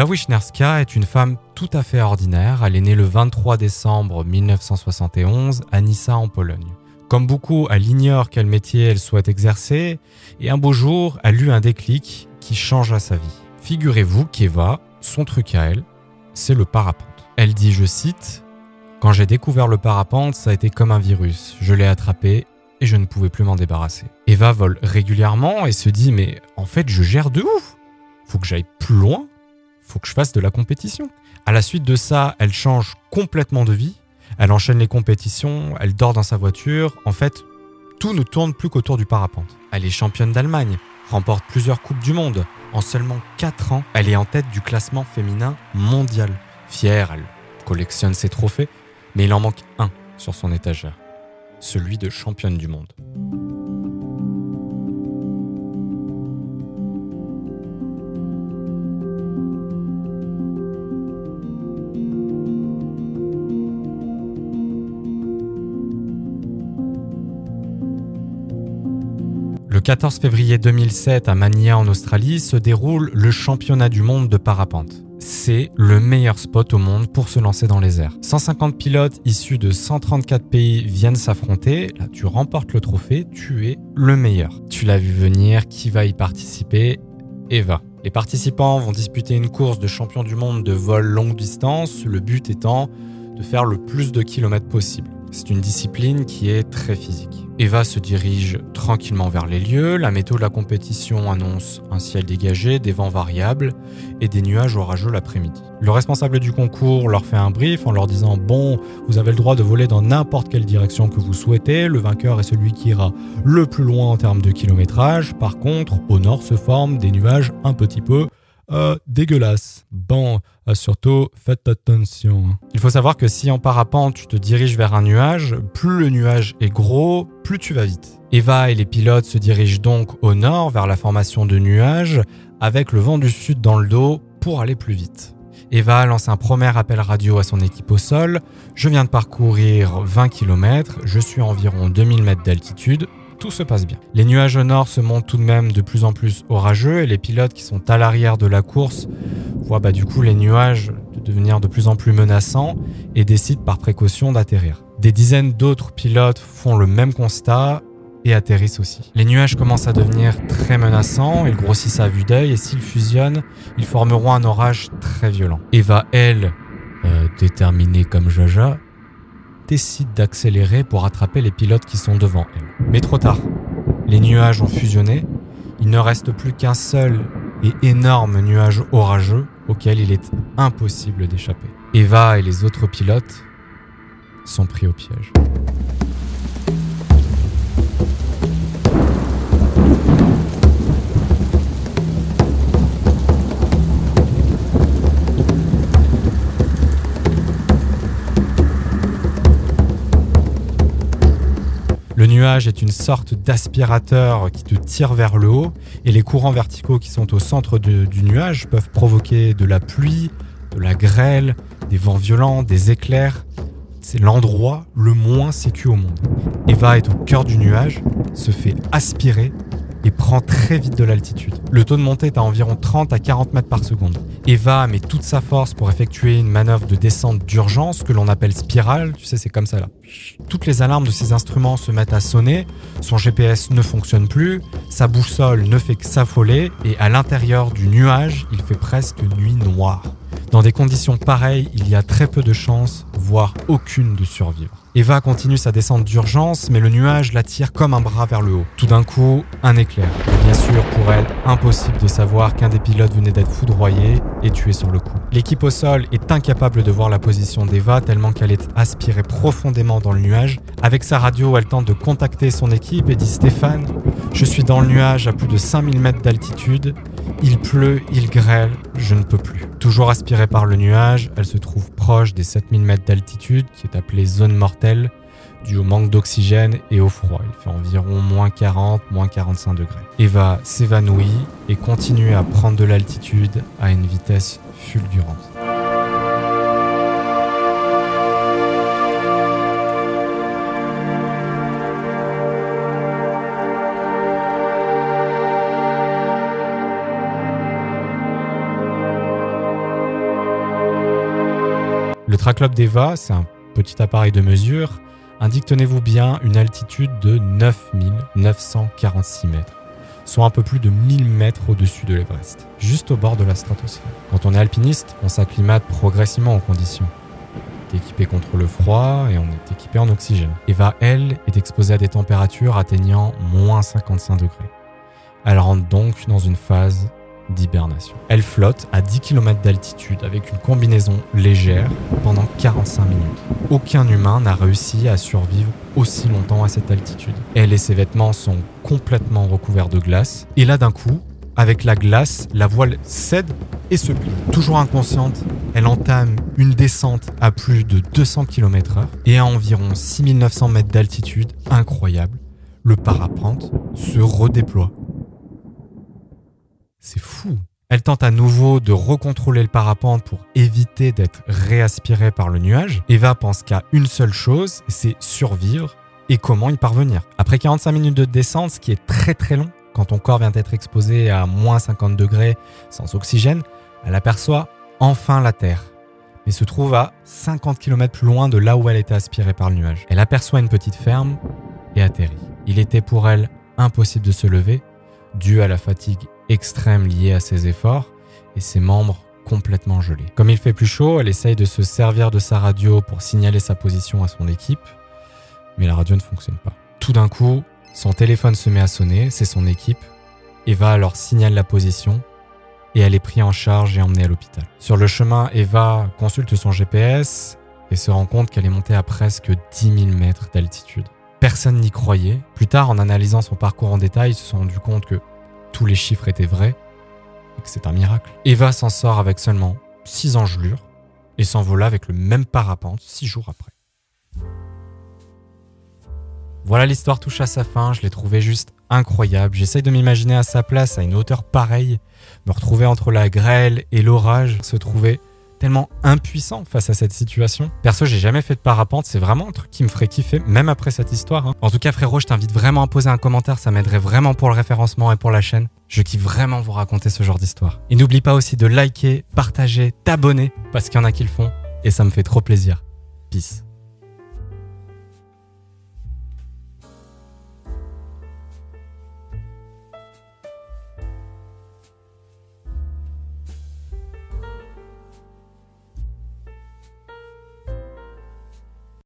Eva est une femme tout à fait ordinaire. Elle est née le 23 décembre 1971 à Nissa en Pologne. Comme beaucoup, elle ignore quel métier elle souhaite exercer et un beau jour, elle eut un déclic qui changea sa vie. Figurez-vous qu'Eva, son truc à elle, c'est le parapente. Elle dit, je cite, Quand j'ai découvert le parapente, ça a été comme un virus. Je l'ai attrapé et je ne pouvais plus m'en débarrasser. Eva vole régulièrement et se dit, mais en fait, je gère de ouf. Faut que j'aille plus loin. Faut que je fasse de la compétition. À la suite de ça, elle change complètement de vie. Elle enchaîne les compétitions, elle dort dans sa voiture. En fait, tout ne tourne plus qu'autour du parapente. Elle est championne d'Allemagne, remporte plusieurs Coupes du Monde. En seulement 4 ans, elle est en tête du classement féminin mondial. Fière, elle collectionne ses trophées, mais il en manque un sur son étagère, celui de championne du monde. 14 février 2007 à Mania en Australie se déroule le championnat du monde de parapente. C'est le meilleur spot au monde pour se lancer dans les airs. 150 pilotes issus de 134 pays viennent s'affronter. Là, tu remportes le trophée, tu es le meilleur. Tu l'as vu venir, qui va y participer? Eva. Les participants vont disputer une course de champion du monde de vol longue distance, le but étant de faire le plus de kilomètres possible. C'est une discipline qui est très physique. Eva se dirige tranquillement vers les lieux. La météo de la compétition annonce un ciel dégagé, des vents variables et des nuages orageux l'après-midi. Le responsable du concours leur fait un brief en leur disant Bon, vous avez le droit de voler dans n'importe quelle direction que vous souhaitez. Le vainqueur est celui qui ira le plus loin en termes de kilométrage. Par contre, au nord se forment des nuages un petit peu euh, dégueulasses. Bon, euh, surtout, faites attention. Il faut savoir que si en parapente tu te diriges vers un nuage, plus le nuage est gros, plus tu vas vite. Eva et les pilotes se dirigent donc au nord vers la formation de nuages avec le vent du sud dans le dos pour aller plus vite. Eva lance un premier appel radio à son équipe au sol. Je viens de parcourir 20 km, je suis à environ 2000 mètres d'altitude, tout se passe bien. Les nuages au nord se montent tout de même de plus en plus orageux et les pilotes qui sont à l'arrière de la course voient bah, du coup les nuages devenir de plus en plus menaçants et décident par précaution d'atterrir. Des dizaines d'autres pilotes font le même constat et atterrissent aussi. Les nuages commencent à devenir très menaçants, ils grossissent à vue d'œil et s'ils fusionnent, ils formeront un orage très violent. Eva, elle, euh, déterminée comme Jaja, décide d'accélérer pour attraper les pilotes qui sont devant elle. Mais trop tard. Les nuages ont fusionné. Il ne reste plus qu'un seul et énorme nuage orageux auquel il est impossible d'échapper. Eva et les autres pilotes sont pris au piège. Nuage est une sorte d'aspirateur qui te tire vers le haut et les courants verticaux qui sont au centre du nuage peuvent provoquer de la pluie, de la grêle, des vents violents, des éclairs. C'est l'endroit le moins sécu au monde. Eva est au cœur du nuage, se fait aspirer et prend très vite de l'altitude. Le taux de montée est à environ 30 à 40 mètres par seconde. Eva met toute sa force pour effectuer une manœuvre de descente d'urgence que l'on appelle spirale. Tu sais, c'est comme ça là. Toutes les alarmes de ses instruments se mettent à sonner, son GPS ne fonctionne plus, sa boussole ne fait que s'affoler et à l'intérieur du nuage, il fait presque nuit noire. Dans des conditions pareilles, il y a très peu de chances, voire aucune de survivre. Eva continue sa descente d'urgence, mais le nuage l'attire comme un bras vers le haut. Tout d'un coup, un éclair. Bien sûr, pour elle, impossible de savoir qu'un des pilotes venait d'être foudroyé et tué sur le coup. L'équipe au sol est incapable de voir la position d'Eva tellement qu'elle est aspirée profondément dans le nuage. Avec sa radio, elle tente de contacter son équipe et dit Stéphane, je suis dans le nuage à plus de 5000 mètres d'altitude. Il pleut, il grêle, je ne peux plus. Toujours aspirée par le nuage, elle se trouve proche des 7000 mètres d'altitude, qui est appelée zone mortelle, due au manque d'oxygène et au froid. Il fait environ moins 40, moins 45 degrés. Eva s'évanouit et continue à prendre de l'altitude à une vitesse fulgurante. Traclope d'Eva, c'est un petit appareil de mesure, indique, tenez-vous bien, une altitude de 9946 mètres, soit un peu plus de 1000 mètres au-dessus de l'Everest, juste au bord de la stratosphère. Quand on est alpiniste, on s'acclimate progressivement aux conditions. On est équipé contre le froid et on est équipé en oxygène. Eva, elle, est exposée à des températures atteignant moins 55 degrés. Elle rentre donc dans une phase d'hibernation. Elle flotte à 10 km d'altitude avec une combinaison légère pendant 45 minutes. Aucun humain n'a réussi à survivre aussi longtemps à cette altitude. Elle et ses vêtements sont complètement recouverts de glace. Et là d'un coup, avec la glace, la voile cède et se plie. Toujours inconsciente, elle entame une descente à plus de 200 km/h et à environ 6900 mètres d'altitude, incroyable, le parapente se redéploie. C'est fou. Elle tente à nouveau de recontrôler le parapente pour éviter d'être réaspirée par le nuage. Eva pense qu'à une seule chose, c'est survivre et comment y parvenir. Après 45 minutes de descente, ce qui est très très long, quand ton corps vient d'être exposé à moins 50 degrés sans oxygène, elle aperçoit enfin la Terre, mais se trouve à 50 km plus loin de là où elle était aspirée par le nuage. Elle aperçoit une petite ferme et atterrit. Il était pour elle impossible de se lever, dû à la fatigue extrême liée à ses efforts et ses membres complètement gelés. Comme il fait plus chaud, elle essaye de se servir de sa radio pour signaler sa position à son équipe, mais la radio ne fonctionne pas. Tout d'un coup, son téléphone se met à sonner, c'est son équipe. Eva alors signale la position et elle est prise en charge et emmenée à l'hôpital. Sur le chemin, Eva consulte son GPS et se rend compte qu'elle est montée à presque 10 000 mètres d'altitude. Personne n'y croyait. Plus tard, en analysant son parcours en détail, ils se sont rendu compte que tous les chiffres étaient vrais et que c'est un miracle. Eva s'en sort avec seulement 6 engelures et s'envola avec le même parapente 6 jours après. Voilà, l'histoire touche à sa fin, je l'ai trouvé juste incroyable. J'essaye de m'imaginer à sa place, à une hauteur pareille, me retrouver entre la grêle et l'orage, se trouver tellement impuissant face à cette situation. Perso, j'ai jamais fait de parapente, c'est vraiment un truc qui me ferait kiffer, même après cette histoire. hein. En tout cas, frérot, je t'invite vraiment à poser un commentaire, ça m'aiderait vraiment pour le référencement et pour la chaîne. Je kiffe vraiment vous raconter ce genre d'histoire. Et n'oublie pas aussi de liker, partager, t'abonner, parce qu'il y en a qui le font, et ça me fait trop plaisir. Peace.